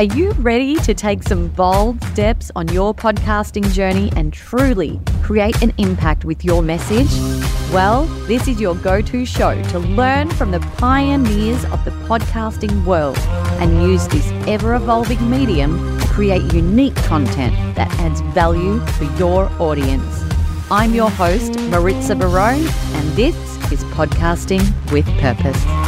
Are you ready to take some bold steps on your podcasting journey and truly create an impact with your message? Well, this is your go to show to learn from the pioneers of the podcasting world and use this ever evolving medium to create unique content that adds value for your audience. I'm your host, Maritza Barone, and this is Podcasting with Purpose.